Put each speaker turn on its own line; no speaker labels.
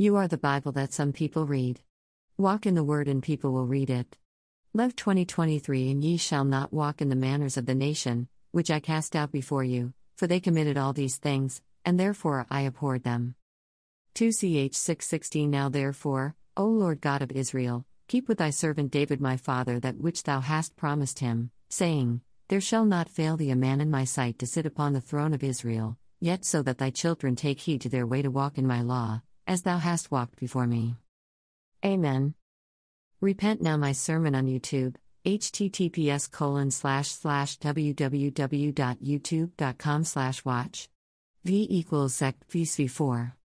You are the Bible that some people read. Walk in the Word and people will read it. Lev 2023 And ye shall not walk in the manners of the nation, which I cast out before you, for they committed all these things, and therefore I abhorred them. 2 ch 616 Now therefore, O Lord God of Israel, keep with thy servant David my father that which thou hast promised him, saying, There shall not fail thee a man in my sight to sit upon the throne of Israel, yet so that thy children take heed to their way to walk in my law, as thou hast walked before me. Amen. Repent now my sermon on YouTube, https colon slash slash www.youtube.com slash watch. V equals sect v 4